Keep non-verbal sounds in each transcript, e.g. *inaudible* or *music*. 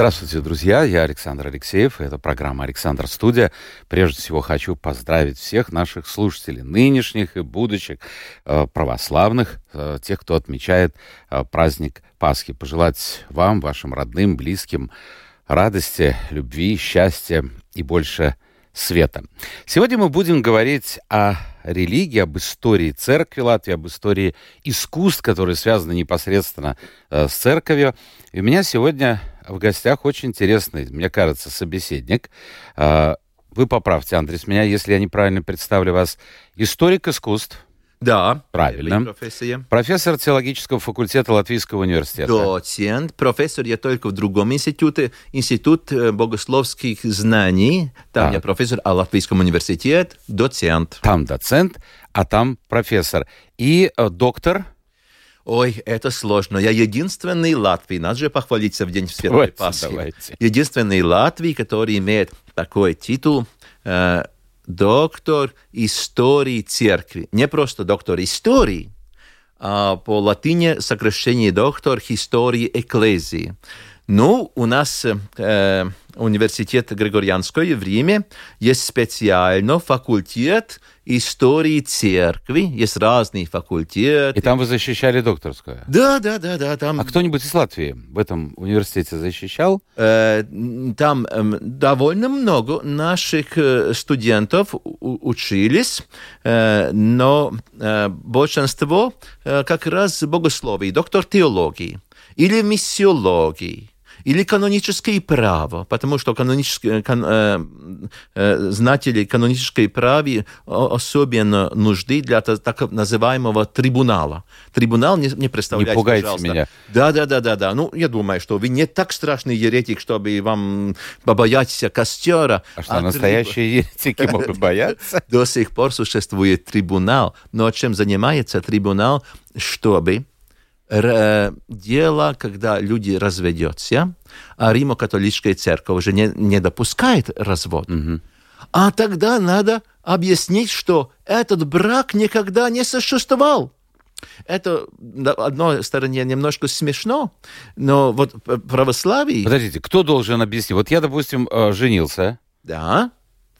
Здравствуйте, друзья. Я Александр Алексеев. Это программа «Александр Студия». Прежде всего хочу поздравить всех наших слушателей, нынешних и будущих, э, православных, э, тех, кто отмечает э, праздник Пасхи. Пожелать вам, вашим родным, близким радости, любви, счастья и больше света. Сегодня мы будем говорить о религии, об истории церкви Латвии, об истории искусств, которые связаны непосредственно с церковью. И у меня сегодня в гостях очень интересный, мне кажется, собеседник. А, вы поправьте, Андрес, меня, если я неправильно представлю вас. Историк искусств. Да, правильно. Профессия. Профессор теологического факультета Латвийского университета. Доцент, профессор я только в другом институте, институт э, богословских знаний. Там так. я профессор, а Латвийском университете доцент. Там доцент, а там профессор. И э, доктор Ой, это сложно. Я единственный Латвий, надо же похвалиться в День Святой давайте, Пасхи. Давайте. Единственный Латвий, который имеет такой титул э, доктор истории церкви. Не просто доктор истории, а по латыни сокращение доктор истории экклезии. Ну, у нас э, университет Григорианской в Риме есть специально факультет истории церкви, есть разные факультеты. И там вы защищали докторскую? Да, да, да, да. Там... А кто-нибудь из Латвии в этом университете защищал? Э, там э, довольно много наших э, студентов учились, э, но э, большинство э, как раз богословий, доктор теологии или миссиологии или каноническое право, потому что каноническое, кан, э, э, знатели канонической праве особенно нужды для так называемого трибунала. Трибунал не, не представляете, Не пугайте пожалуйста. меня. Да, да, да, да, да. Ну, я думаю, что вы не так страшный еретик, чтобы вам побояться костера. А что, а настоящие триб... еретики могут бояться? *laughs* До сих пор существует трибунал. Но чем занимается трибунал? Чтобы дело, когда люди разведются, а Римо-католическая церковь уже не, не допускает развод. Угу. А тогда надо объяснить, что этот брак никогда не существовал. Это, на одной стороне, немножко смешно, но вот православие... Подождите, кто должен объяснить? Вот я, допустим, э, женился. Да.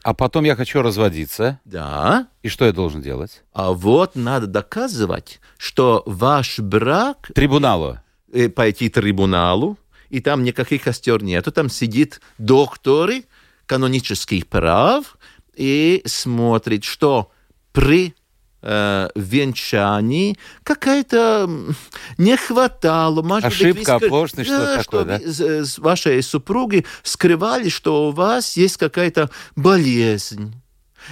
А потом я хочу разводиться. Да. И что я должен делать? А вот надо доказывать, что ваш брак... Трибуналу. Э, пойти к трибуналу, и там никаких костер нету. Там сидит докторы канонических прав и смотрит, что при э, венчании какая-то не хватало. Может Ошибка, быть, оплошность, да, что такое, да? С вашей супруги скрывали, что у вас есть какая-то болезнь.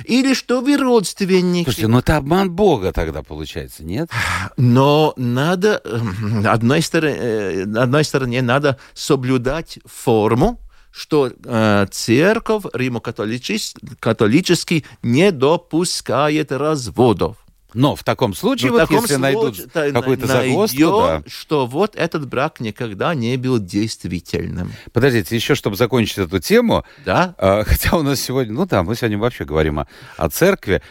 Или что вы родственники. Слушайте, ну это обман Бога тогда получается, нет? Но надо, одной стороне, э, одной стороне надо соблюдать форму, что э, церковь римо-католический не допускает разводов. Но в таком случае, вот таком если случае, найдут какую-то загвоздку, да. что вот этот брак никогда не был действительным. Подождите, еще чтобы закончить эту тему, да? э, *laughs* хотя у нас сегодня, ну да, мы сегодня вообще говорим о, о церкви,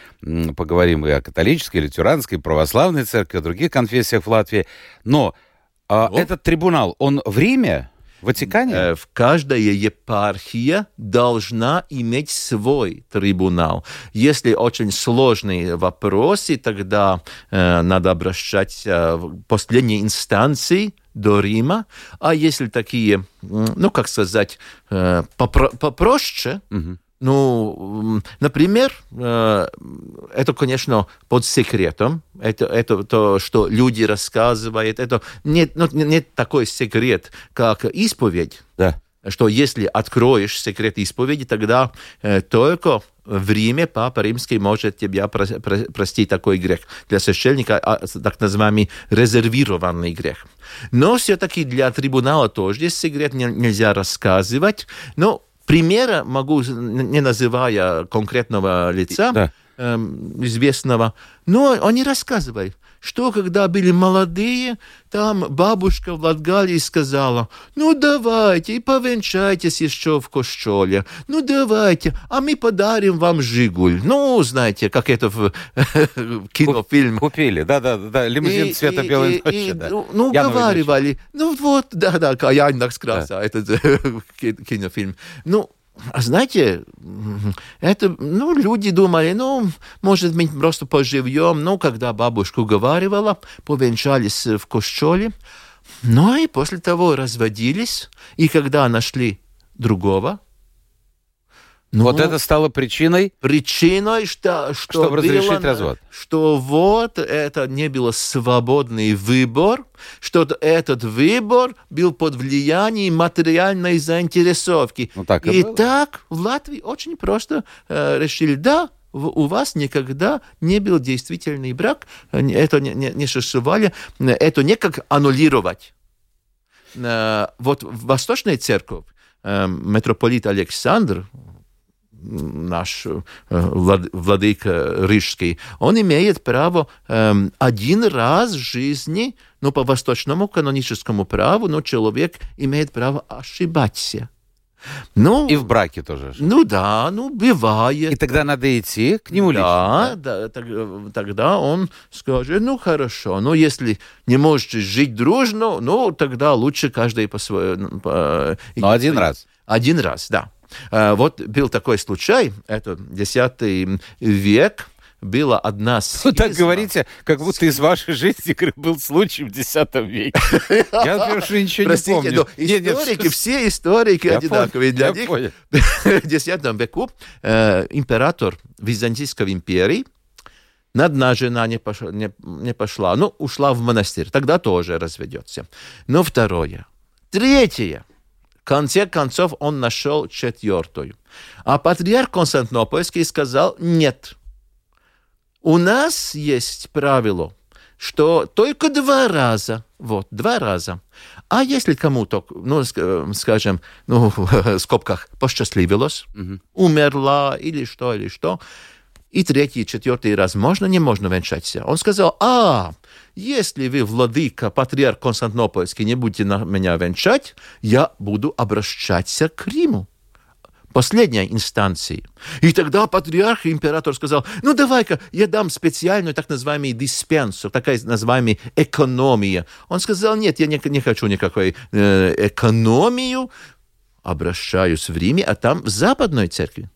поговорим и о католической, лютеранской, православной церкви, о других конфессиях в Латвии, но э, этот трибунал, он в Риме? В Ватикане? Э, в каждая епархия должна иметь свой трибунал. Если очень сложные вопросы, тогда э, надо обращаться в последней инстанции до Рима. А если такие, ну, как сказать, э, попро попроще, угу ну, например, э, это, конечно, под секретом. Это, это то, что люди рассказывают. Это нет, ну, нет такой секрет, как исповедь. Да. Что если откроешь секрет исповеди, тогда э, только в Риме Папа Римский может тебя про, про, простить такой грех. Для священника а, так называемый резервированный грех. Но все-таки для трибунала тоже есть секрет, нельзя рассказывать. Но примера могу, не называя конкретного лица, да. эм, известного. Но они рассказывают, что когда были молодые, там бабушка в Латгалии сказала, ну давайте и повенчайтесь еще в кошчоле, ну давайте, а мы подарим вам Жигуль. Ну, знаете, как это в *laughs* кинофильме. Купили, да-да-да, лимузин цвета белой ночи. да. Ну, ну уговаривали. Ну вот, да-да, я иногда да. этот *laughs* кинофильм. Ну, а знаете, это, ну, люди думали, ну, может быть, просто поживем. Ну, когда бабушка уговаривала, повенчались в кошчоле. Ну, и после того разводились. И когда нашли другого, ну, вот это стало причиной? Причиной, что, что чтобы разрешить было, развод. Что вот это не был свободный выбор, что этот выбор был под влиянием материальной заинтересовки. Ну, так и, и так в Латвии очень просто э, решили, да, у вас никогда не был действительный брак, это не, не, не существовали, это не как аннулировать. Э, вот в Восточной церкви э, митрополит Александр, наш э, владыка Рижский, он имеет право эм, один раз в жизни, ну, по восточному каноническому праву, но человек имеет право ошибаться. Ну, и в браке тоже. Ну да, ну бывает. И тогда надо идти к нему да, лично. Да, так, тогда он скажет, ну хорошо, но если не можете жить дружно, ну тогда лучше каждый по своему. По, но один раз. Один раз, да. Э, вот был такой случай, это 10 век, была одна схизма. *laughs* Вы так говорите, как будто из вашей жизни был случай в X веке. *laughs* Я, конечно, ничего Простите, не помню. Но историки, нет, все историки одинаковые. Для них *laughs* в X веку э, император Византийской империи на одна жена не пошла, не, не пошла, ну, ушла в монастырь, тогда тоже разведется. Но второе. Третье конце концов он нашел четвертую. А патриарх Константинопольский сказал, нет, у нас есть правило, что только два раза, вот, два раза. А если кому-то, ну, скажем, ну, *laughs* в скобках, посчастливилось, угу. умерла или что, или что, и третий, четвертый раз можно, не можно венчаться. Он сказал, а, если вы, владыка, патриарх Константинопольский, не будете на меня венчать, я буду обращаться к Риму последней инстанции. И тогда патриарх и император сказал, ну давай-ка я дам специальную так называемую диспенсу, такая называемая экономия. Он сказал, нет, я не, не хочу никакой э, экономию, обращаюсь в Риме, а там в Западной церкви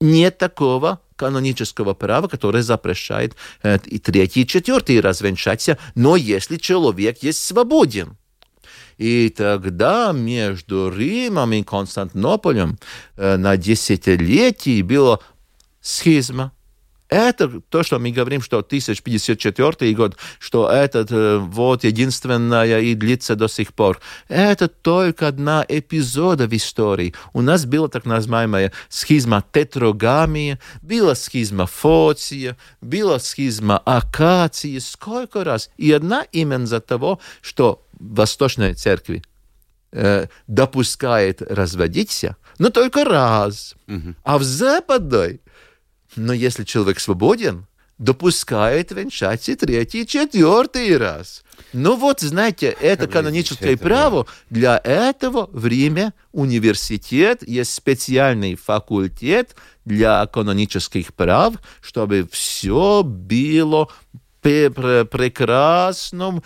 нет такого канонического права, которое запрещает э, и третий, и четвертый раз венчаться, но если человек есть свободен. И тогда между Римом и Константинополем э, на десятилетие было схизма. Это то, что мы говорим, что 1054 год, что это э, вот единственное и длится до сих пор. Это только одна эпизода в истории. У нас была так называемая схизма тетрогамия, была схизма фоция, была схизма акации. Сколько раз? И одна именно за того, что в Восточной Церкви э, допускает разводиться, но только раз. Угу. А в Западной но если человек свободен, допускает венчаться третий, четвертый раз. Ну вот, знаете, это каноническое это право. Для этого в Риме университет, есть специальный факультет для канонических прав, чтобы все было прекрасным,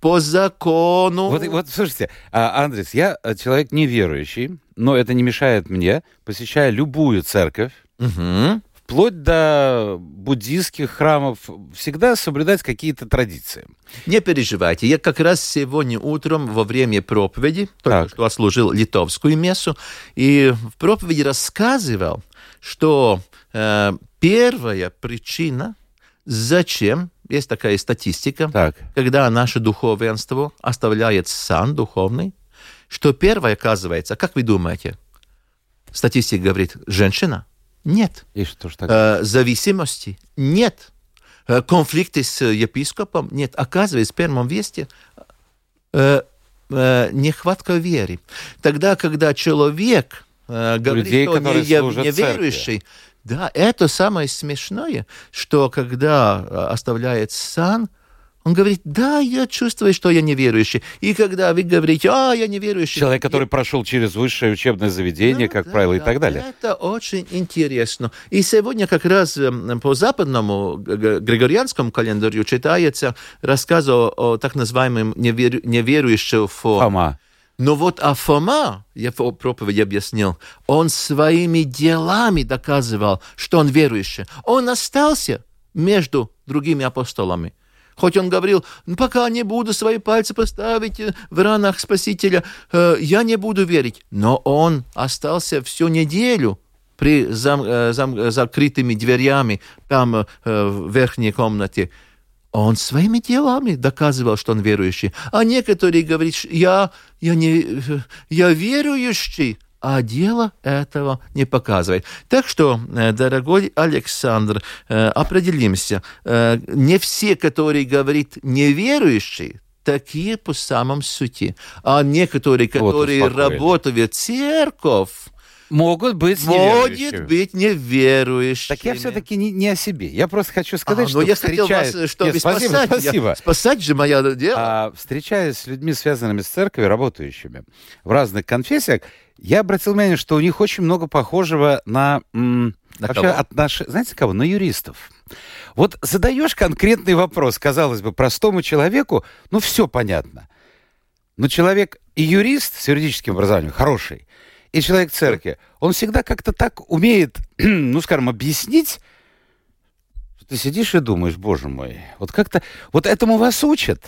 по закону. Вот, вот слушайте, а, Андрес, я э, человек неверующий, но это не мешает мне, посещая любую церковь, угу вплоть до буддийских храмов, всегда соблюдать какие-то традиции. Не переживайте, я как раз сегодня утром во время проповеди, так. что отслужил литовскую мессу, и в проповеди рассказывал, что э, первая причина, зачем есть такая статистика, так. когда наше духовенство оставляет сан духовный, что первое оказывается, как вы думаете, статистика говорит, женщина – нет. И что ж так? Э, зависимости? Нет. Э, конфликты с епископом? Нет. Оказывается, в первом весте э, нехватка веры. Тогда, когда человек говорит, Людей, что не, не верующий, Да, это самое смешное, что когда оставляет сан, он говорит, да, я чувствую, что я неверующий. И когда вы говорите, а, я неверующий. Человек, который я... прошел через высшее учебное заведение, да, как да, правило, да, и так далее. Это очень интересно. И сегодня как раз по западному григорианскому календарю читается рассказ о, о так называемом неверу... неверующем Фома. Но вот а Фома, я в проповеди объяснил, он своими делами доказывал, что он верующий. Он остался между другими апостолами. Хоть он говорил, «Ну, пока не буду свои пальцы поставить э, в ранах Спасителя, э, я не буду верить. Но он остался всю неделю при зам, э, зам, закрытыми дверями там в верхней комнате. Он своими делами доказывал, что он верующий. А некоторые говорят, я, я, не, я верующий, а дело этого не показывает. Так что, э, дорогой Александр, э, определимся. Э, не все, которые говорят неверующие, такие по самом сути. А некоторые, которые вот работают в церковь, Могут быть Может быть неверующими. Так я все-таки не, не о себе. Я просто хочу сказать, а, что но я хотел вас, чтобы Нет, спасибо, спасать. Спасибо. Я, спасать же мое дело. А, встречаясь с людьми, связанными с церковью, работающими в разных конфессиях, я обратил внимание, что у них очень много похожего на... М, на вообще отнош... Знаете кого? На юристов. Вот задаешь конкретный вопрос, казалось бы, простому человеку, ну, все понятно. Но человек и юрист с юридическим образованием хороший, и человек церкви, он всегда как-то так умеет, *clears throat* ну, скажем, объяснить, что ты сидишь и думаешь, боже мой, вот как-то, вот этому вас учат.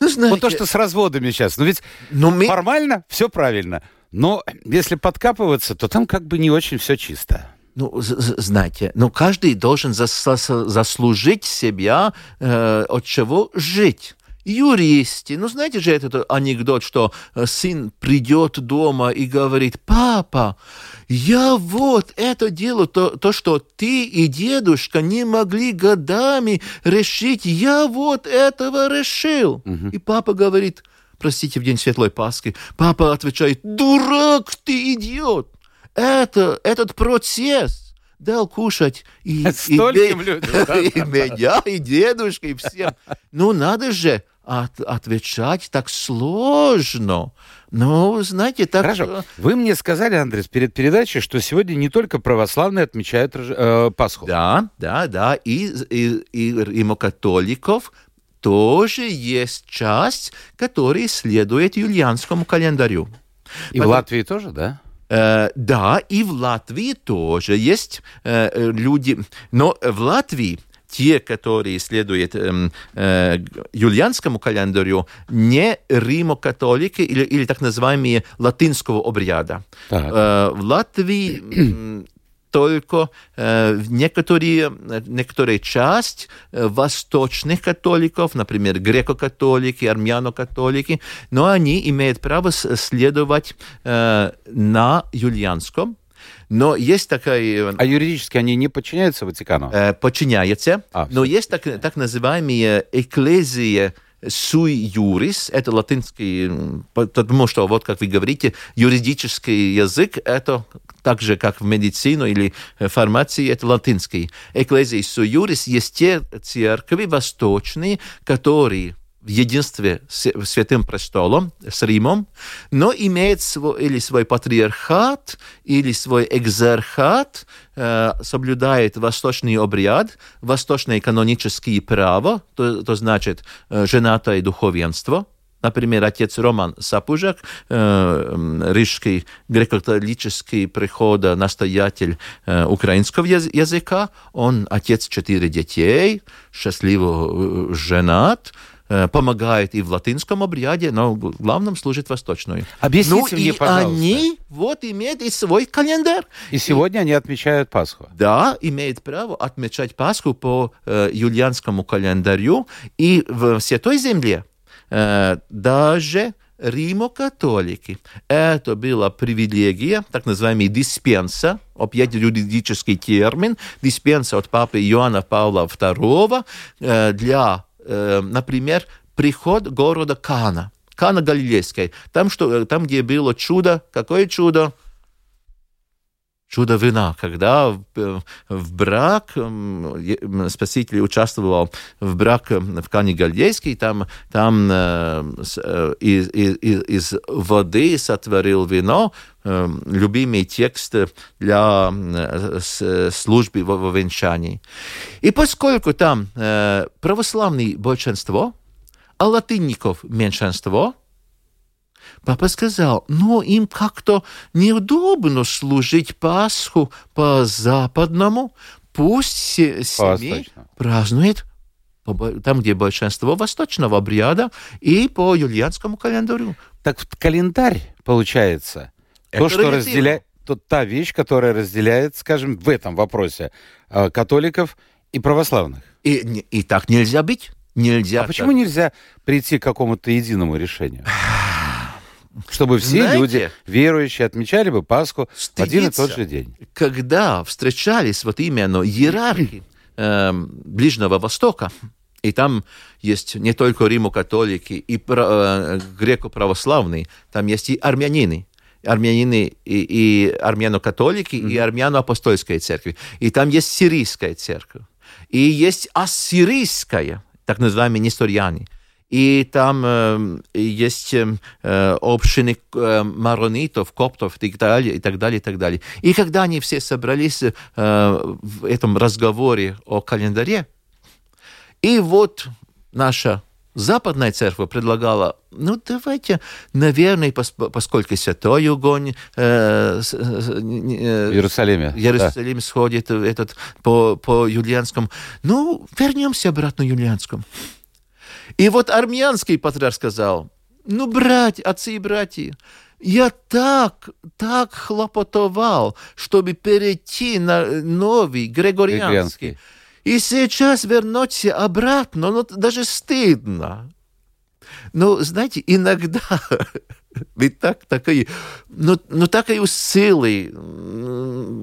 Ну, знаете, вот то, что с разводами сейчас. Ну ведь ну, мы... формально все правильно. Но если подкапываться, то там как бы не очень все чисто. Ну, знаете, но каждый должен зас заслужить себя, э, от чего жить юристы. Ну, знаете же этот анекдот, что э, сын придет дома и говорит, папа, я вот это делаю, то, то, что ты и дедушка не могли годами решить, я вот этого решил. Угу. И папа говорит, простите, в день Светлой Пасхи, папа отвечает, дурак ты, идиот, это, этот процесс дал кушать и, *laughs* и, *laughs* и, и меня, и дедушка, и всем. Ну, надо же, от, отвечать так сложно. Ну, знаете, так... Хорошо. Вы мне сказали, Андрес, перед передачей, что сегодня не только православные отмечают э, Пасху. Да, да, да. И, и, и римокатоликов тоже есть часть, которая следует юлианскому календарю. И Потому... в Латвии тоже, да? Э, да, и в Латвии тоже есть э, люди. Но в Латвии те, которые следуют э, э, юлианскому календарю, не римокатолики или, или так называемые латинского обряда. Э, в Латвии только э, некоторые, некоторая часть э, восточных католиков, например, греко-католики, армяно-католики, но они имеют право следовать э, на юлианском но есть такая... А юридически они не подчиняются Ватикану? Э, подчиняются, а, но есть так, так называемые эклезии sui juris, это латинский, потому что, вот как вы говорите, юридический язык, это так же, как в медицине или фармации, это латинский. Эклезия sui juris есть те церкви восточные, которые в единстве с Святым Престолом, с Римом, но имеет свой, или свой патриархат, или свой экзархат, э, соблюдает восточный обряд, восточное каноническое право, то, то значит э, женатое духовенство, Например, отец Роман Сапужак, э, рижский греко-католический прихода, настоятель э, украинского языка, он отец четырех детей, счастливо э, женат, помогает и в латинском обряде, но главным служит восточную. Объясните ну, мне, и пожалуйста. они вот имеют и свой календарь. И сегодня и, они отмечают Пасху. Да, имеют право отмечать Пасху по э, юлианскому календарю. И в Святой Земле э, даже Римо-католики. Это была привилегия, так называемый диспенса, опять юридический термин, диспенса от папы Иоанна Павла II э, для Э, например, приход города Кана, Кана Галилейской, там, что, э, там, где было чудо, какое чудо? Чудо вина, когда в, в брак Спаситель участвовал в брак в Кане Гальдейской, там, там э, из, из, из воды сотворил вино, э, любимый текст для э, службы во, венчании. И поскольку там э, православное большинство, а латынников меньшинство – Папа сказал, но им как-то неудобно служить Пасху по-западному. Пусть семьи празднует там, где большинство восточного обряда, и по юлианскому календарю. Так календарь, получается, Это то, что разделяет, то, та вещь, которая разделяет, скажем, в этом вопросе э, католиков и православных. И, и так нельзя быть. Нельзя. А так. почему нельзя прийти к какому-то единому решению? *laughs* Чтобы все Знаете, люди, верующие, отмечали бы Пасху в один и тот же день. Когда встречались вот именно иерархи э, Ближнего Востока, и там есть не только римо-католики и э, греко-православные, там есть и армянины, армянины и, и армяно-католики, mm-hmm. и армяно-апостольская церковь. И там есть сирийская церковь. И есть ассирийская, так называемые несториане и там э, есть э, общины э, маронитов, коптов и так далее, и так далее, и так далее. И когда они все собрались э, в этом разговоре о календаре, и вот наша Западная церковь предлагала, ну давайте, наверное, поскольку святой огонь э, э, э, Иерусалиме, Иерусалим да. сходит этот, по, по юлианскому, ну вернемся обратно к юлианскому. И вот армянский патриарх сказал, ну, братья, отцы и братья, я так, так хлопотовал, чтобы перейти на новый григорианский. Григорианский. И сейчас вернуться обратно, ну, даже стыдно. Ну, знаете, иногда *laughs* ведь так, такой, ну, ну такой силой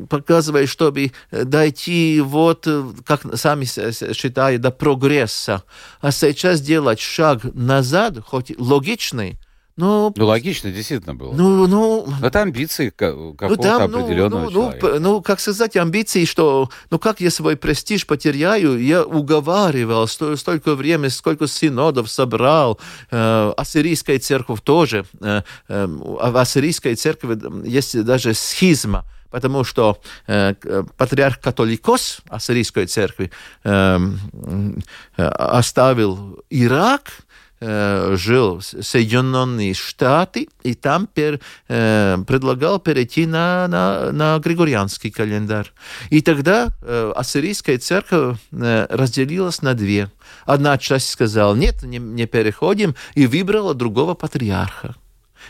показывает, чтобы дойти вот, как сами считают, до прогресса. А сейчас делать шаг назад, хоть логичный, ну, ну, логично, действительно было. Ну, ну... Это амбиции какого-то ну, там, ну, определенного ну, человека. Ну, ну, как сказать, амбиции, что, ну, как я свой престиж потеряю, я уговаривал сто, столько времени, сколько синодов собрал. Э, ассирийская церковь тоже. Э, э, в ассирийской церкви есть даже схизма потому что э, патриарх католикос ассирийской церкви э, э, оставил Ирак, жил Соединенные Штаты, и там пер, э, предлагал перейти на, на, на Григорианский календарь. И тогда э, ассирийская церковь э, разделилась на две. Одна часть сказала, нет, не, не переходим, и выбрала другого патриарха.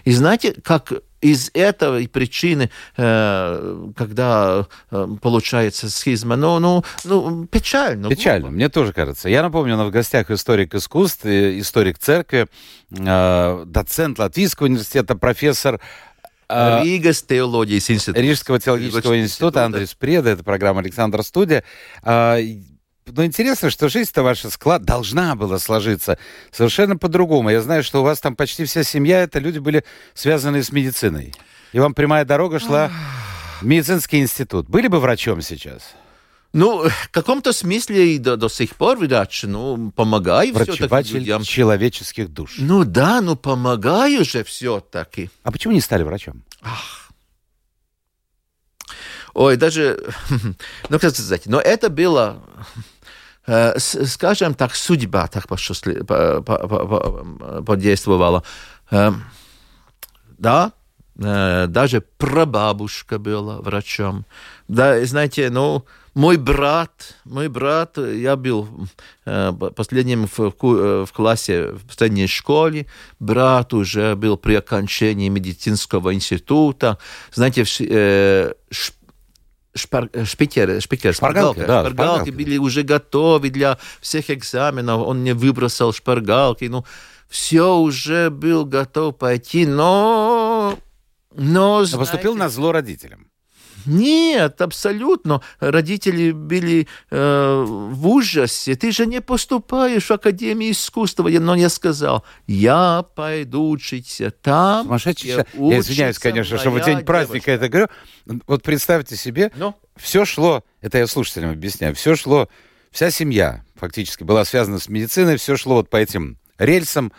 И знаете, как из этой причины, э, когда э, получается схизма, ну, ну, ну печально. Печально, мне тоже кажется. Я напомню, на в гостях историк искусств, историк церкви, э, доцент Латвийского университета, профессор Риgas теологijas института. Рижского теологического института, Андрей Спреда, это программа Александра Студия. Но интересно, что жизнь-то ваша склад должна была сложиться совершенно по-другому. Я знаю, что у вас там почти вся семья, это люди были связаны с медициной. И вам прямая дорога шла в медицинский институт. Были бы врачом сейчас? Ну, в каком-то смысле и до, до сих пор, врач, ну, помогаю все-таки людям. человеческих душ. Ну да, ну помогаю же все-таки. А почему не стали врачом? Ах. Ой, даже, *laughs* ну, как сказать, но это было Э, скажем так, судьба так подействовала. Э, да, э, даже прабабушка была врачом. Да, знаете, ну, мой брат, мой брат, я был последним в, в классе в средней школе, брат уже был при окончании медицинского института. Знаете, шпар, шпикер, шпикер, шпаргалки, шпаргалки, да, шпаргалки были уже готовы для всех экзаменов, он не выбросил шпаргалки, ну, все уже был готов пойти, но... Но, знаете, Поступил на зло родителям. Нет, абсолютно. Родители были э, в ужасе. Ты же не поступаешь в Академию искусства. Но я сказал, я пойду учиться там, Сумасшедший. Я извиняюсь, конечно, что в день праздника это говорю. Вот представьте себе, Но? все шло, это я слушателям объясняю, все шло, вся семья фактически была связана с медициной, все шло вот по этим рельсам.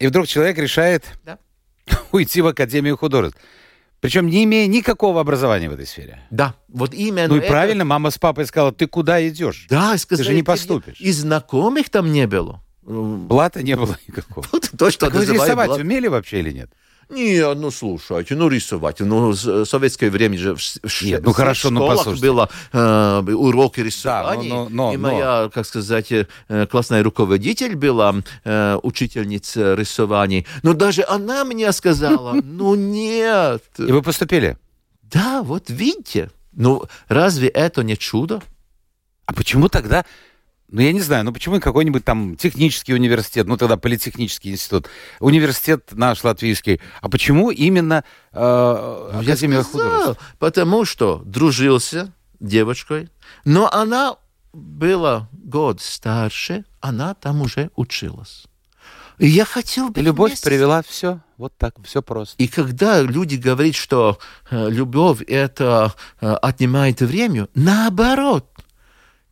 И вдруг человек решает да. *laughs* уйти в Академию художеств. Причем не имея никакого образования в этой сфере. Да, вот именно. Ну и это... правильно, мама с папой сказала, ты куда идешь? Да, сказали, ты же не поступишь. И знакомых там не было. Блата не было никакого. *laughs* То, что так вы рисовать умели вообще или нет? Не, ну слушайте, ну рисовать, ну в советское время же в, Нет, ну, хорошо, в ну, школах ну, было э, уроки рисования, да, но, но, но, и моя, как сказать, э, классная руководитель была э, учительница рисования, но даже она мне сказала, *laughs* ну нет. И вы поступили? Да, вот видите, ну разве это не чудо? А почему тогда ну, я не знаю, ну почему какой-нибудь там технический университет, ну тогда политехнический институт, университет наш латвийский, а почему именно э, ну, Академия художеств? Потому что дружился девочкой, но она была год старше, она там уже училась. И я хотел бы... Любовь вместе. привела все, вот так, все просто. И когда люди говорят, что э, любовь это э, отнимает время, наоборот,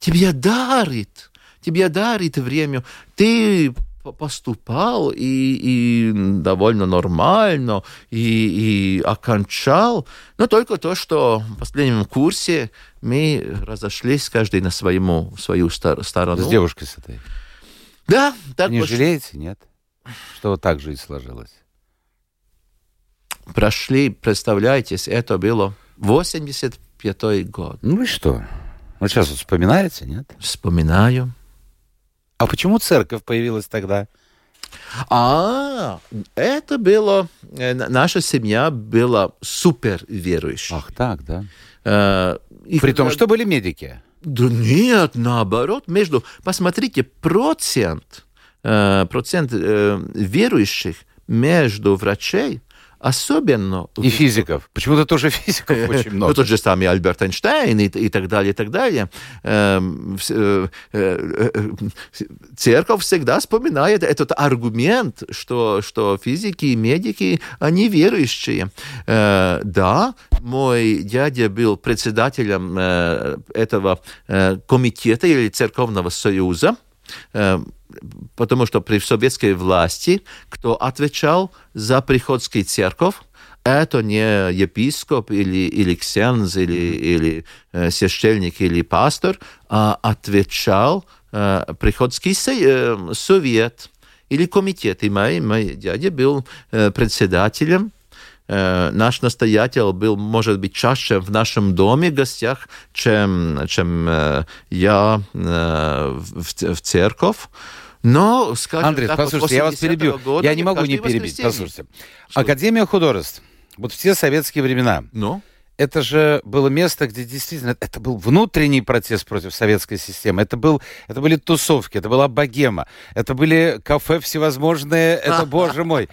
тебя дарит, тебя дарит время. Ты поступал и, и довольно нормально, и, и окончал. Но только то, что в последнем курсе мы разошлись каждый на своему, свою сторону. С девушкой с этой? Да. Так Не вот... жалеете, нет? Что вот так жизнь сложилась? Прошли, представляете, это было 85-й год. Ну и что? Вот сейчас вот вспоминаете, нет? Вспоминаю. А почему церковь появилась тогда? А, это было... Э, наша семья была супер верующей. Ах так, да? Э, и При том, что были медики. Да нет, наоборот. Между... Посмотрите, процент, э, процент э, верующих между врачей особенно... И физиков. Почему-то тоже физиков *laughs* очень много. Ну, тот же самый Альберт Эйнштейн и, и так далее, и так далее. Эм, э, э, э, церковь всегда вспоминает этот аргумент, что, что физики и медики, они верующие. Да, мой дядя был председателем этого комитета или церковного союза, потому что при советской власти кто отвечал за приходский церковь, это не епископ или, или ксенз, или, или э, священник, или пастор, а отвечал э, приходский э, совет или комитет. И мой, мой дядя был э, председателем Э, наш настоятель был, может быть, чаще в нашем доме в гостях, чем, чем э, я в, в церковь. Но, скажем Андрей, так, послушайте, я вас перебью. Года я не могу не перебить. Послушайте. Что? Академия художеств. Вот все советские времена. Ну? это же было место, где действительно это был внутренний протест против советской системы. Это, был, это были тусовки, это была богема, это были кафе всевозможные, это, *laughs* боже мой.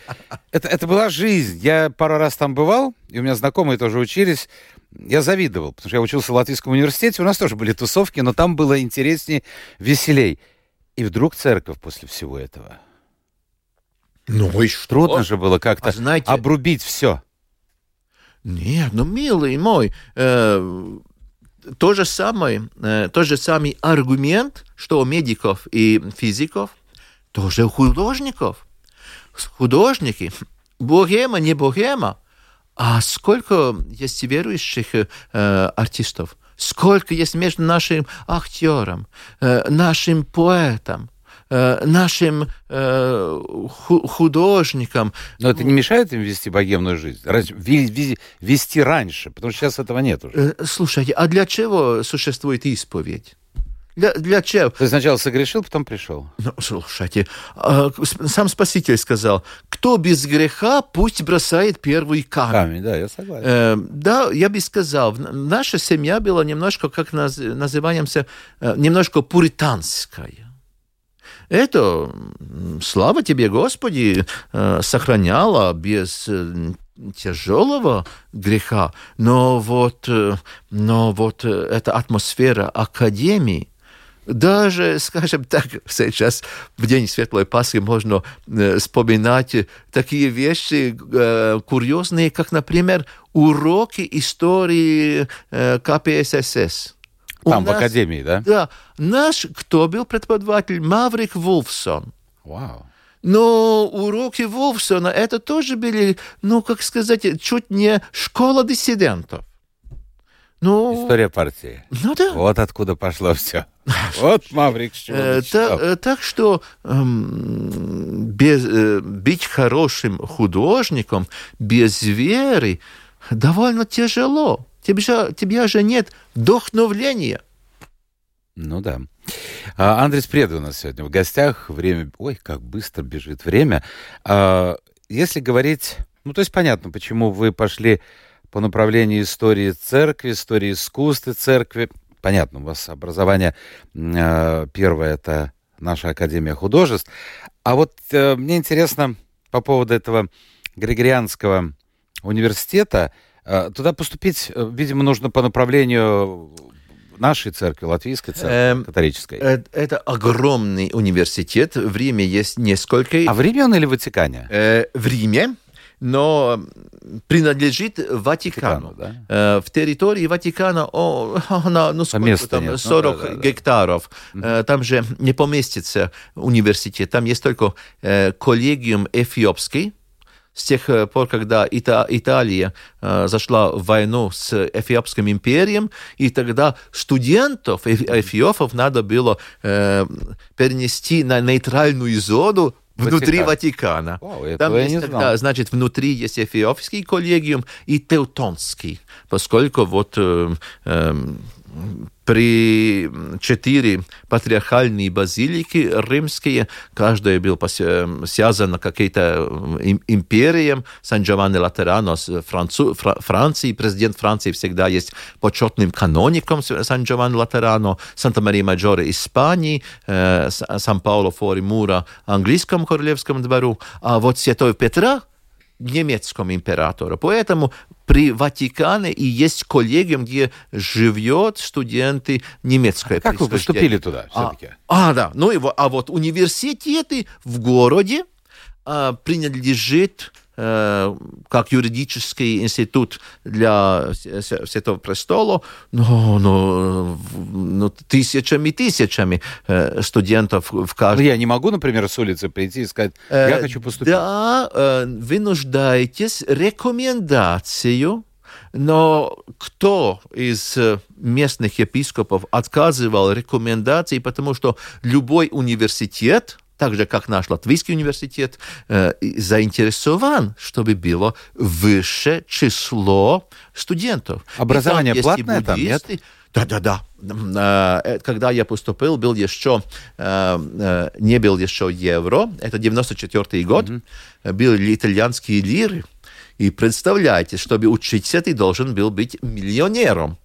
Это, это была жизнь. Я пару раз там бывал, и у меня знакомые тоже учились. Я завидовал, потому что я учился в Латвийском университете, у нас тоже были тусовки, но там было интереснее, веселей. И вдруг церковь после всего этого. Ну и что? Трудно же было как-то а знаете... обрубить все. Нет, ну, милый мой, э, то же самое, э, тот же самый аргумент, что у медиков и физиков, тоже у художников. Художники, богема, не богема, а сколько есть верующих э, артистов, сколько есть между нашим актером, э, нашим поэтом, Э, нашим э, художникам. Но это не мешает им вести богемную жизнь? Вести раньше, потому что сейчас этого нет уже. Слушайте, а для чего существует исповедь? Для, для чего? Ты сначала согрешил, потом пришел. Ну, слушайте, сам Спаситель сказал, кто без греха, пусть бросает первый камень. Камень, да, я согласен. Э, да, я бы сказал, наша семья была немножко, как называемся, немножко пуританская это, слава тебе, Господи, э, сохраняла без э, тяжелого греха, но вот, э, но вот э, эта атмосфера академии, даже, скажем так, сейчас в День Светлой Пасхи можно э, вспоминать такие вещи э, курьезные, как, например, уроки истории э, КПСС. Там, нас, в Академии, да? Да. Наш, кто был преподаватель? Маврик Вулфсон. Вау. Но уроки Вулфсона, это тоже были, ну, как сказать, чуть не школа диссидентов. Ну, История партии. Ну да. Вот откуда пошло все. *laughs* *laughs* Вот Маврик э, э, Так что эм, без, э, быть хорошим художником без веры довольно тяжело. Тебе же, тебе же нет вдохновления. Ну да. А, Андрей Спред у нас сегодня в гостях. Время... Ой, как быстро бежит время. А, если говорить... Ну, то есть понятно, почему вы пошли по направлению истории церкви, истории искусства церкви. Понятно, у вас образование э, первое это наша Академия художеств. А вот э, мне интересно по поводу этого Григорианского университета. Э, туда поступить, видимо, нужно по направлению нашей церкви, латвийской церкви, эм, католической? Это, это огромный университет. В Риме есть несколько. А в Риме он или в Ватикане? Э, в Риме но принадлежит Ватикану. Ватикану да? Э, в территории Ватикана о, она, ну, сколько там, 40 ну, да, да, гектаров. Да. Там же не поместится университет. Там есть только э, коллегиум эфиопский, с тех пор, когда Ита Италия э, зашла в войну с Эфиопским империем, и тогда студентов, эфиопов надо было э, перенести на нейтральную зону Внутри Ватикана. О, Там есть тогда, значит, внутри есть Эфиопский коллегиум и Теутонский, поскольку вот э, э, при четыре патриархальные базилики римские, каждая была связана какой-то империей. Сан-Джованни Латерано Францу, Франции, президент Франции всегда есть почетным каноником Сан-Джованни Латерано, Санта-Мария-Маджоре Испании, э, Сан-Пауло Фори Мура английскому королевскому двору, а вот Святого Петра немецкому императору. Поэтому при Ватикане и есть коллегиум, где живет студенты немецкой а Как вы поступили туда все-таки? А, а, да. Ну, и, а вот университеты в городе а, принадлежит как юридический институт для Святого Престола, но, но, но тысячами тысячами э, студентов в каждом. Я не могу, например, с улицы прийти и сказать, я э, хочу поступить. Да, вы нуждаетесь рекомендацию но кто из местных епископов отказывал рекомендации, потому что любой университет так же, как наш Латвийский университет, э, заинтересован, чтобы было выше число студентов. Образование там, платное там, нет? Да, да, да. Э, когда я поступил, был еще, э, не был еще евро, это 94 год, mm -hmm. были итальянские лиры. И представляете, чтобы учиться, ты должен был быть миллионером.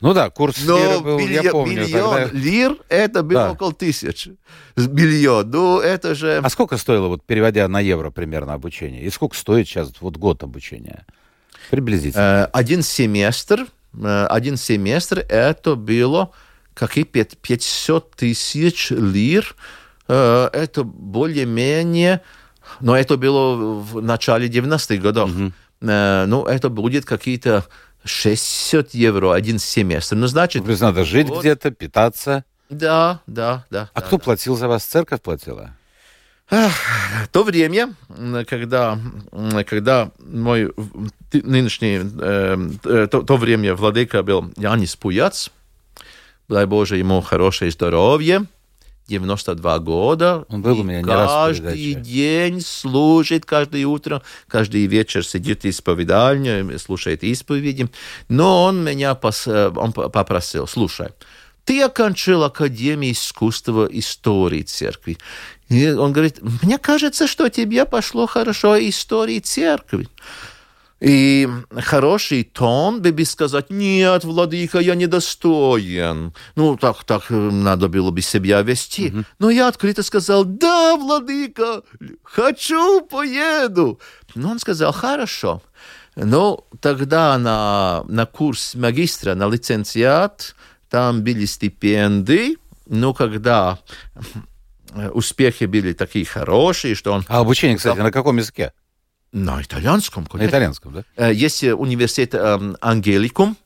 Ну да, курс Но лиры был, бильон, я помню. Миллион тогда... лир, это было да. около тысячи. Миллион, ну это же... А сколько стоило, вот переводя на евро примерно, обучение? И сколько стоит сейчас вот год обучения? Приблизительно. Э, один семестр, э, один семестр, это было какие 500 тысяч лир. Э, это более-менее... Но это было в начале 90-х годов. Угу. Ну, это будет какие-то 600 евро один семестр. Ну, значит... То есть надо жить вот. где-то, питаться. Да, да, да. А да, кто да. платил за вас? Церковь платила? То время, когда, когда мой нынешний, э, то, то время владыка был Янис Пуяц, дай Боже ему хорошее здоровье, 92 года. Он был у меня не Каждый день служит, каждое утро, каждый вечер сидит в исповедальне, слушает исповеди. Но он меня пос, он попросил, слушай, ты окончил Академию искусства истории церкви. И он говорит, мне кажется, что тебе пошло хорошо истории церкви. И хороший тон бы сказать, нет, владыка, я недостоин. Ну, так, так надо было бы себя вести. Mm-hmm. Но я открыто сказал, да, владыка, хочу, поеду. Но он сказал, хорошо. Но тогда на, на курс магистра, на лицензиат, там были стипендии, но когда успехи были такие хорошие, что он... А обучение, кстати, на каком языке? На итальянском, конечно. На итальянском, да? Э, есть университет эм, Ангеликум,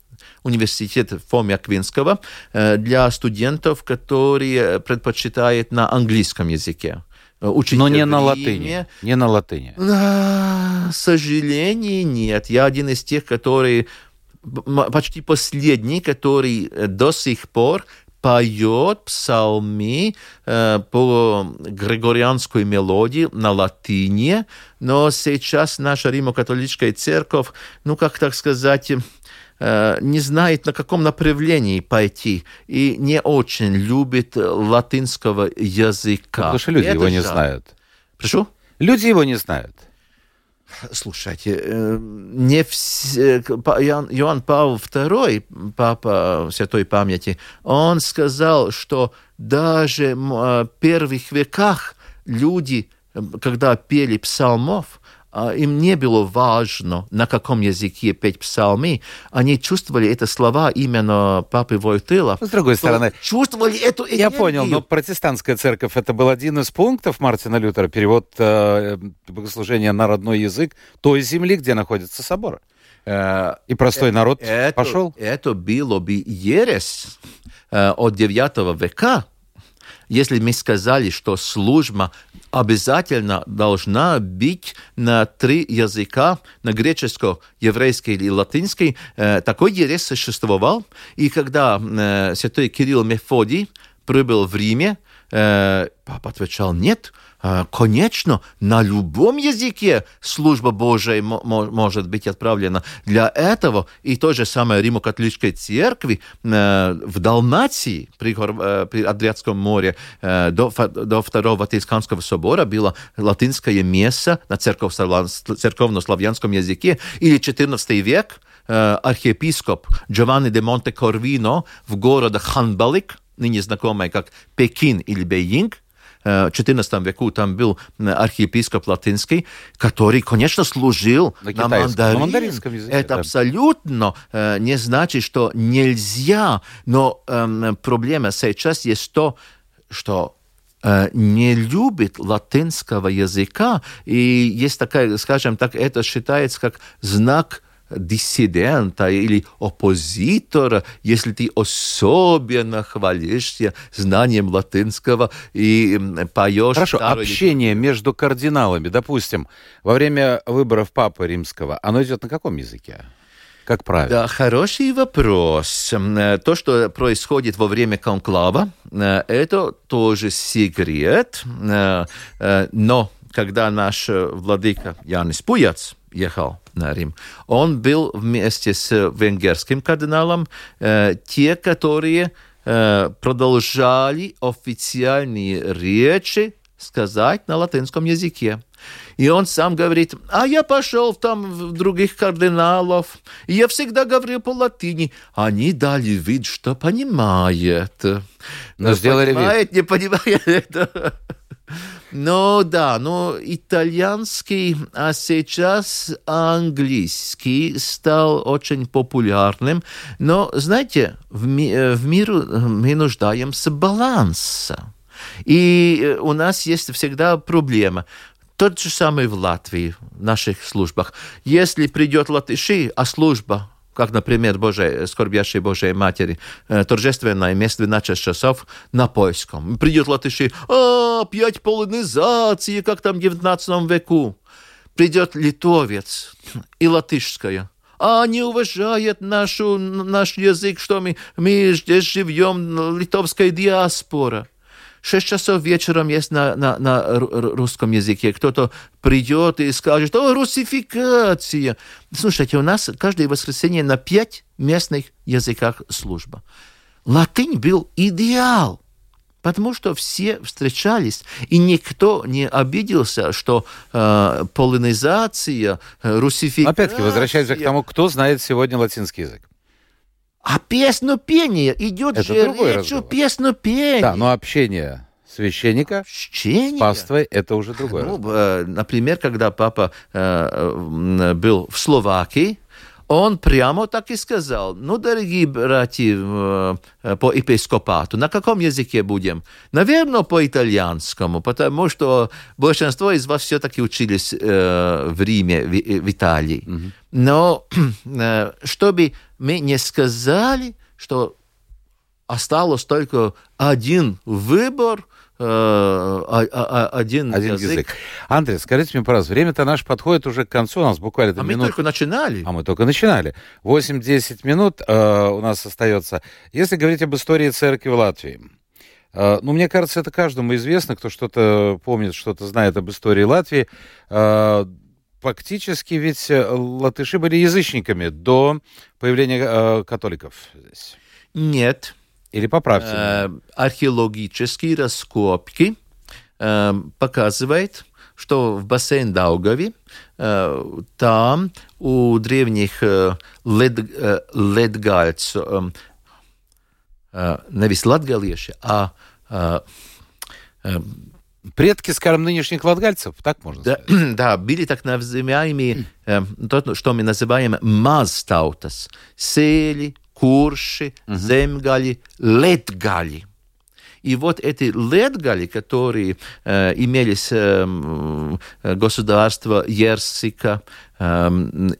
университет Фоми Аквинского, э, для студентов, которые предпочитают на английском языке. Э, учить Но не на латыни. Не на латыни. К сожалению, нет. Я один из тех, который почти последний, который до сих пор поет псалми э, по григорианской мелодии на латыни, но сейчас наша Римо-католическая церковь, ну, как так сказать, э, не знает, на каком направлении пойти, и не очень любит латинского языка. Потому что люди Это его не жаль. знают. Прошу? Люди его не знают. Слушайте, э, не все, Иоанн Павел II, папа святой памяти, он сказал, что даже в первых веках люди, когда пели псалмов, им не было важно, на каком языке петь псалмы. Они чувствовали это слова именно Папы Войтыла. С другой стороны... Чувствовали эту энергию. Я понял, но протестантская церковь это был один из пунктов Мартина Лютера, перевод э, богослужения на родной язык той земли, где находится собор. Э, И простой э, народ это, пошел? Это было бы ересь э, от 9 века, если мы сказали, что служба обязательно должна быть на три языка, на греческом, еврейский и латинский, э, такой ересь существовал. И когда э, святой Кирилл Мефодий прибыл в Риме, папа отвечал, нет, а, конечно, на любом языке служба Божия может быть отправлена. Для этого и той же самой Римо-католической церкви э, в Далмации при, э, Адриатском море э, до, Второго Ватиканского собора было латинское место на церковно-славянском языке, или XIV век архиепископ Джованни де Монте-Корвино в городе Ханбалик, ныне знакомый как Пекин или Бейинг, в XIV веку там был архиепископ латинский, который, конечно, служил на, на мандарин. На мандаринском языке. Это да. абсолютно э, не значит, что нельзя, но э, проблема сейчас есть то, что э, не любит латинского языка, и есть такая, скажем так, это считается как знак диссидента или оппозитора, если ты особенно хвалишься знанием латинского и поешь... Хорошо, общение между кардиналами, допустим, во время выборов Папы Римского, оно идет на каком языке? Как правило? Да, хороший вопрос. То, что происходит во время конклава, э, это тоже секрет. Э, э, но когда наш владыка Янис Пуяц ехал на Рим, он был вместе с венгерским кардиналом, э, те, которые э, продолжали официальные речи сказать на латинском языке. И он сам говорит, а я пошел там в других кардиналов, и я всегда говорил по латыни. Они дали вид, что понимает. Но сделали понимает, вид. не понимает. Ну да, но итальянский, а сейчас английский стал очень популярным. Но, знаете, в, ми в миру мы нуждаемся баланса. И у нас есть всегда проблема. Тот же самый в Латвии, в наших службах. Если придет латыши, а служба как, например, Божие, скорбящей Божией Матери, э, торжественное место 12 часов на польском. Придет латыши, а, опять полонизация, как там в 19 веку. Придет литовец и латышская, а не уважает нашу, наш язык, что мы, мы здесь живем, литовская диаспора. 6 часов вечером есть на, на, на русском языке. Кто-то придет и скажет, о, русификация. Слушайте, у нас каждое воскресенье на пять местных языках служба. Латынь был идеал. Потому что все встречались, и никто не обиделся, что э, полинизация, э, русификация... Опять-таки, возвращаемся к тому, кто знает сегодня латинский язык. А песнопение идет Это же речь разговор. песнопении. Да, но общение священника Общение. с паствой это уже другое. Ну, э, например, когда папа э, э, был в Словакии, он прямо так и сказал, ну, дорогие братья э, э, по епископату, на каком языке будем? Наверное, по итальянскому, потому что большинство из вас все-таки учились э, в Риме, в, в Италии. Но *clears throat* э, чтобы мы не сказали, что осталось только один выбор, а- а- а- один, Один язык. язык. Андрей, скажите мне, пожалуйста, время-то наше подходит уже к концу, у нас буквально А мы минут... только начинали. А мы только начинали. 8-10 минут э, у нас остается. Если говорить об истории церкви в Латвии, э, ну, мне кажется, это каждому известно, кто что-то помнит, что-то знает об истории Латвии. Э, фактически ведь э, латыши были язычниками до появления э, католиков здесь. Нет. Или поправьте. Э, археологические раскопки э, показывают, что в бассейн Даугави э, там у древних э, лед, э, ледгальцев, э, э, nevis latgalieši, а э, э, Предки, скажем, нынешних латгальцев, так можно да, сказать? *clears throat* да, были так называемые, э, то, что мы называем мазтаутас, сели, курши, земгали, летгали. И вот эти летгали, которые э, имелись э, э, государства Ерсика э,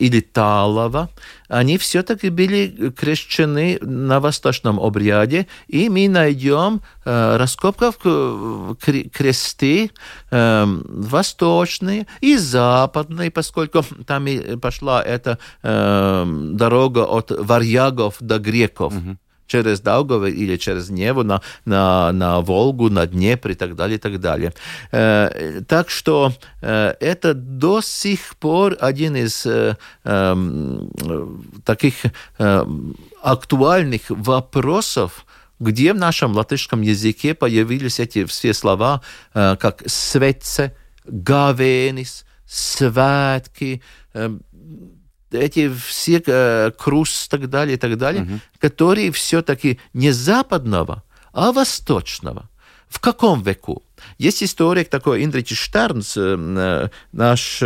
или Талова, они все-таки были крещены на восточном обряде, и мы найдем э, раскопках э, кре- кресты э, восточные и западные, поскольку там и пошла эта э, дорога от варягов до греков через Даугавы или через Неву на, на, на Волгу, на Днепр и так далее, и так далее. Э, так что э, это до сих пор один из э, э, таких э, актуальных вопросов, где в нашем латышском языке появились эти все слова, э, как «свеце», «гавенис», «святки», э, эти все э, крус и так далее, и так далее, которые все-таки не западного, а восточного. В каком веку? Есть историк такой Индрич Штернс, э, э, наш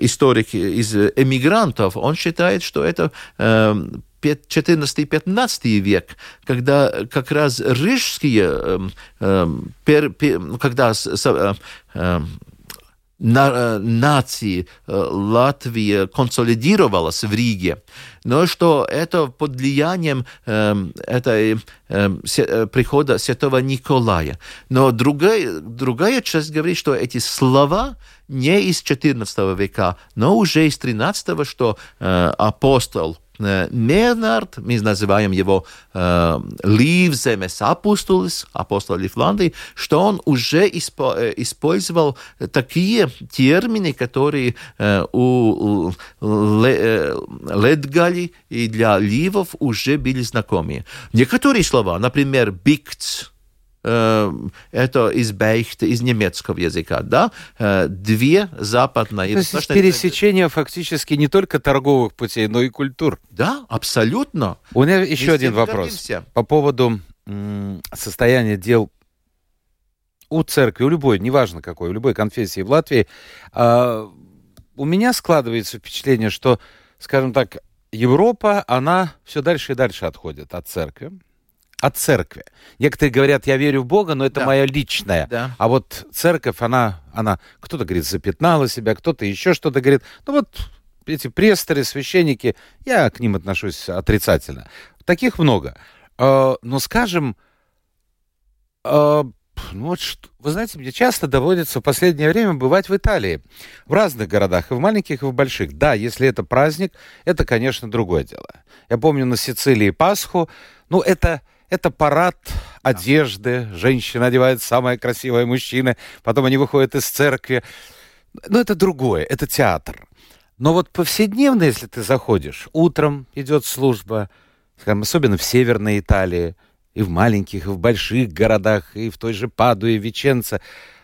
историк из эмигрантов, он считает, что это э, 14-15 век, когда как раз рижские, когда на, э, нации э, Латвия консолидировалась в Риге, но что это под влиянием э, этой э, се- э, прихода святого Николая. Но другая, другая часть говорит, что эти слова не из XIV века, но уже из XIII, что э, апостол э, Мернард, мы называем его э, Ливземес апостолис, апостол Лифландии, что он уже испо- э, использовал такие термины, которые э, у э, Ледгали и для Ливов уже были знакомы. Некоторые слова, например, бикц, это из Бейхта, из немецкого языка, да, Э, две западные... То есть восточные- пересечение фактически не только торговых путей, но и культур. Да, абсолютно. У меня еще Везде один вопрос гордимся. по поводу состояния дел у церкви, у любой, неважно какой, у любой конфессии в Латвии. А, у меня складывается впечатление, что, скажем так, Европа, она все дальше и дальше отходит от церкви. От церкви. Некоторые говорят, я верю в Бога, но это Да. моя личная. Да. А вот церковь, она, она, кто-то говорит, запятнала себя, кто-то еще что-то говорит. Ну вот эти престоры, священники, я к ним отношусь отрицательно. Таких много. Э, Но, скажем, э, ну вот что- вы знаете, мне часто доводится в последнее время бывать в Италии. В разных городах, и в маленьких, и в больших. Да, если это праздник, это, конечно, другое дело. Я помню на Сицилии Пасху. Ну, это, это парад одежды. Женщина одевает самое красивое мужчина. Потом они выходят из церкви. Но это другое, это театр. Но вот повседневно, если ты заходишь, утром идет служба, скажем, особенно в Северной Италии, и в маленьких, и в больших городах, и в той же Падуе, Веченце.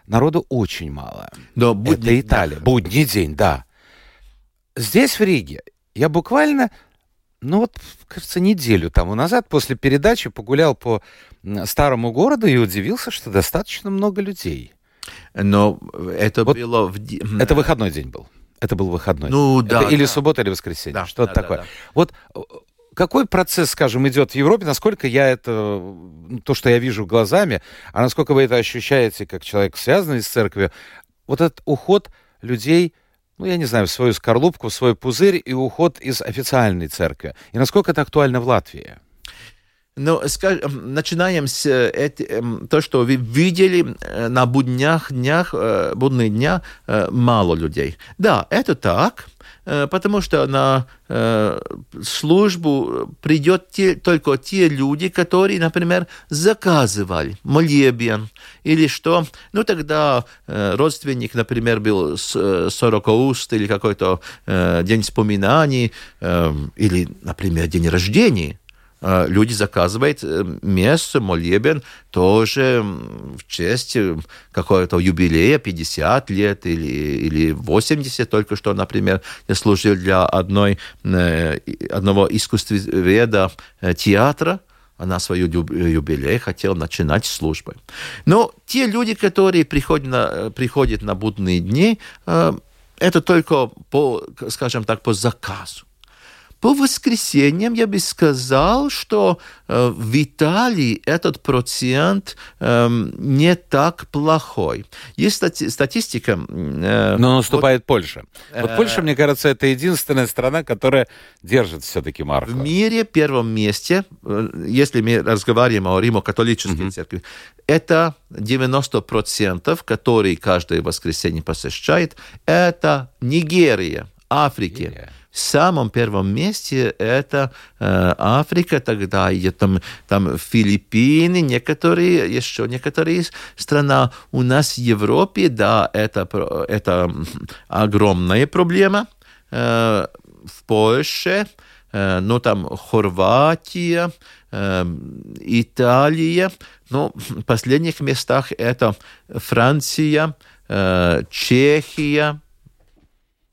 Народу очень мало. Но будний, Это Италия. да. Будний день, да. Здесь, в Риге, я буквально, ну вот, кажется, неделю тому назад после передачи погулял по старому городу и удивился, что достаточно много людей. Но это Вот было в... Это выходной день был. Это был выходной. Ну, Это да, или да. суббота, или воскресенье. Да, Что-то да, да, такое. да. Вот э, какой процесс, скажем, идет в Европе, насколько я это, то, что я вижу глазами, а насколько вы это ощущаете как человек, связанный с церковью, вот этот уход людей, ну, я не знаю, в свою скорлупку, в свой пузырь и уход из официальной церкви. И насколько это актуально в Латвии? Ну, скажем, начинаем с э, эти- эм, то, что вы видели э, на буднях, днях, э, будные дня мало людей. Да, это так, потому что на э, службу придет те, только те люди, которые, например, заказывали молебен или что. Ну, тогда э, родственник, например, был с- э, сорокауст или какой-то э, день вспоминаний, э, или, например, день рождения. Э, люди заказывают э, место, молебен, тоже в честь э, какого-то юбилея, 50 лет или, или 80, только что, например, я служил для одной, э, одного искусствоведа театра, она свою юб- юбилей хотела начинать службой. Но те люди, которые приходят на, приходят на будные дни, это только по, скажем так, по заказу. По воскресеньям я бы сказал, что э, в Италии этот процент эм, не так плохой. Есть стати- статистика. э, Но наступает Польша. Вот э, Польша, мне кажется, это единственная страна, которая держит все-таки марку. В мире первом месте, если мы разговариваем о Римо-католической церкви, это 90%, которые каждое воскресенье посещает, это Нигерия, Африки. Нигерия. В самом первом месте это э, Африка, тогда и там, там Филиппины, некоторые, еще некоторые страны. У нас в Европе, да, это, это огромная проблема. Э, в Польше, э, ну там Хорватия, э, Италия, ну в последних местах это Франция, э, Чехия,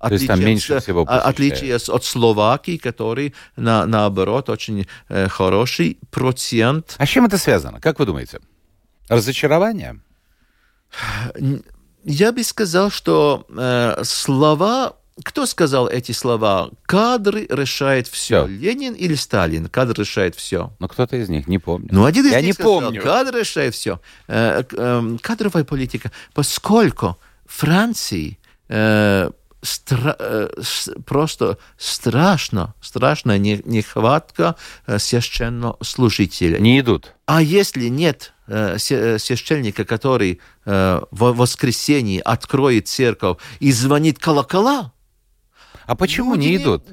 Есть там Отличие меньше всего а-. Отличие от Словакии, который, на, наоборот, очень э, хороший процент. А с чем это связано? Как вы думаете? Разочарование? Я бы сказал, что э, слова... Кто сказал эти слова? Кадры решает все. Всё. Ленин или Сталин? Кадр решает все. Ну, кто-то из них, не помню. Ну, один из Я них не сказал, помню. Кадр решает все. Э, эм, кадровая политика. Поскольку Франции э, стра- э, просто страшно, страшная не- нехватка э, священнослужителей. Не идут. А если нет э, священника, который в воскресенье откроет церковь и звонит колокола, А почему Люди не не- идут?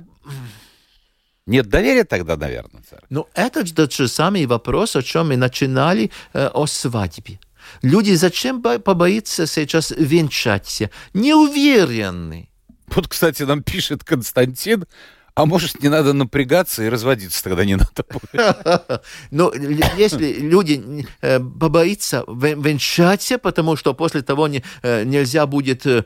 Нет доверия тогда, наверное, церковь. Ну, это же тот же самый вопрос, о чем мы начинали э, о свадьбе. Люди зачем бо- побоятся сейчас венчаться? Неуверенны. Вот, кстати, нам пишет Константин, а может, не надо напрягаться и разводиться тогда не надо будет. Л- *laughs* если люди э, побоятся вен- венчаться, потому что после того не- э, нельзя будет э,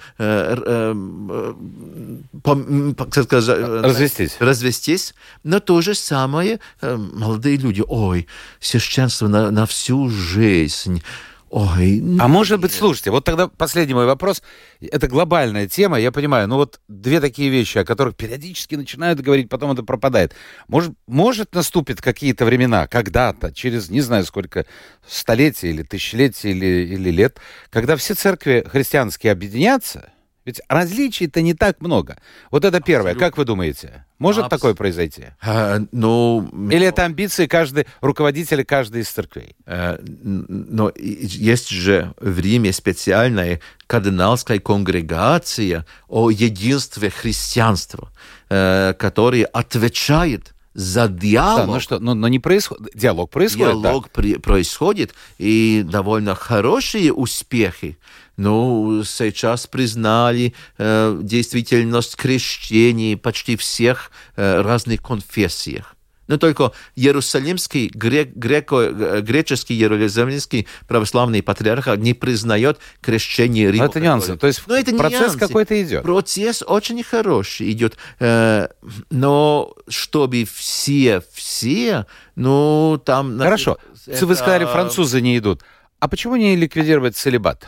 как сказать, Развестись. развестись, но то же самое молодые люди. Ой, священство на, на всю жизнь. Ой, А может быть, слушайте, вот тогда последний мой вопрос. Это глобальная тема, я понимаю. Ну вот две такие вещи, о которых периодически начинают говорить, потом это пропадает. Может, может наступит какие-то времена, когда-то, через не знаю сколько столетий или тысячелетий или, или лет, когда все церкви христианские объединятся, ведь различий-то не так много. Вот это первое. Как вы думаете? Может Абс- такое произойти? э, ну, Или это амбиции каждой руководителя каждой из церквей? Н- Но есть же в Риме специальная кардиналская конгрегация о единстве христианства, э, которая отвечает за Да, диалог. ну что, ну, но не происходит. Диалог происходит, да. Диалог при- происходит, и довольно хорошие успехи. Ну, сейчас признали э, действительность крещений почти всех э, разных конфессиях. Но только Иерусалимский, грек, греко, греческий Иерусалимский православный патриарх не признает крещение Рима. Но это нюансы. То есть но это процесс какой-то идет. Процесс очень хороший идет. Э, но чтобы все, все, ну там... Хорошо. Это... Вы сказали, французы не идут. А почему не ликвидировать целебат?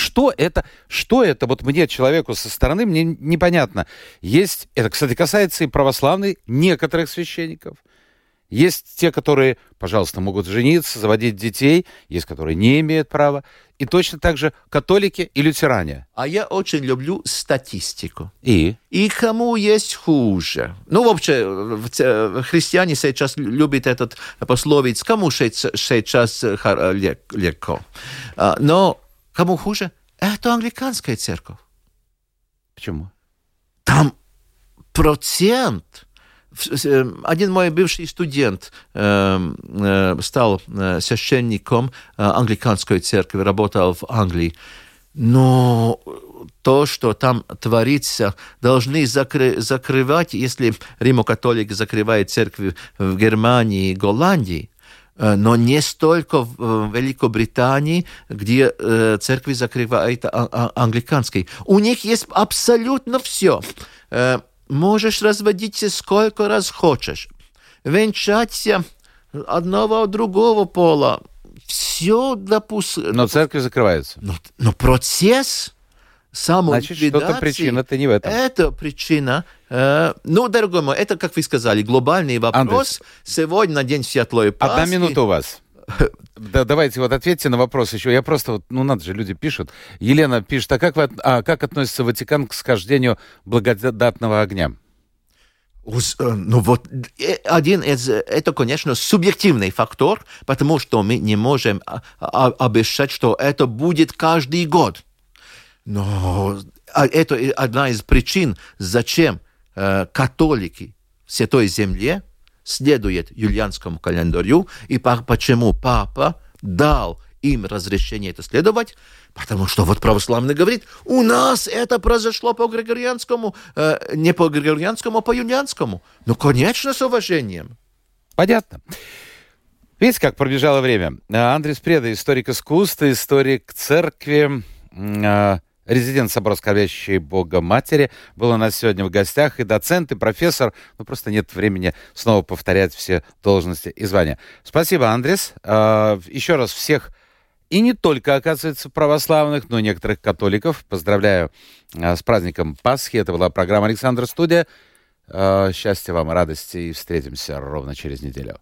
Что это? Что это? Вот мне, человеку со стороны, мне непонятно. Есть, это, кстати, касается и православных, некоторых священников. Есть те, которые, пожалуйста, могут жениться, заводить детей, есть, которые не имеют права. И точно так же католики и лютеране. А я очень люблю статистику. И? И кому есть хуже. Ну, вообще, христиане сейчас любят этот пословиц, кому сейчас легко. А, но Кому хуже? Это англиканская церковь. Почему? Там процент э, один мой бывший студент э, э, стал священником англиканской церкви, работал в Англии. Но то, что там творится, должны закры- закрывать, если римо-католик закрывает церкви в Германии и Голландии, но не столько в Великобритании, где э, церкви закрывают а, а, англиканской. У них есть абсолютно все. Э, можешь разводиться сколько раз хочешь, венчаться одного другого пола, все допустим. Но церкви закрываются. Но, но процесс Значит, что-то причина-то не в этом. Это причина. Э, ну, дорогой мой, это, как вы сказали, глобальный вопрос. Андрес, Сегодня на День Светлой Пасхи. Одна минута у вас. *laughs* Да, давайте вот ответьте на вопрос еще. Я просто, вот, ну надо же, люди пишут. Елена пишет, а как, вы, а как относится Ватикан к схождению благодатного огня? Э, ну вот э, один из, это, конечно, субъективный фактор, потому что мы не можем а, а, обещать, что это будет каждый год. Но а это одна из причин, зачем э, католики в Святой Земле следуют юлианскому календарю, и почему папа дал им разрешение это следовать, потому что вот православный говорит, у нас это произошло по григорианскому, э, не по григорианскому, а по юлианскому. Ну, конечно, с уважением. Понятно. Видите, как пробежало время. Андрей Спреда, историк искусства, историк церкви, э, резидент собора скорбящей Бога Матери, был у нас сегодня в гостях, и доцент, и профессор. Ну, просто нет времени снова повторять все должности и звания. Спасибо, Андрес. А, еще раз всех и не только, оказывается, православных, но и некоторых католиков. Поздравляю а, с праздником Пасхи. Это была программа «Александр Студия». А, счастья вам, радости и встретимся ровно через неделю.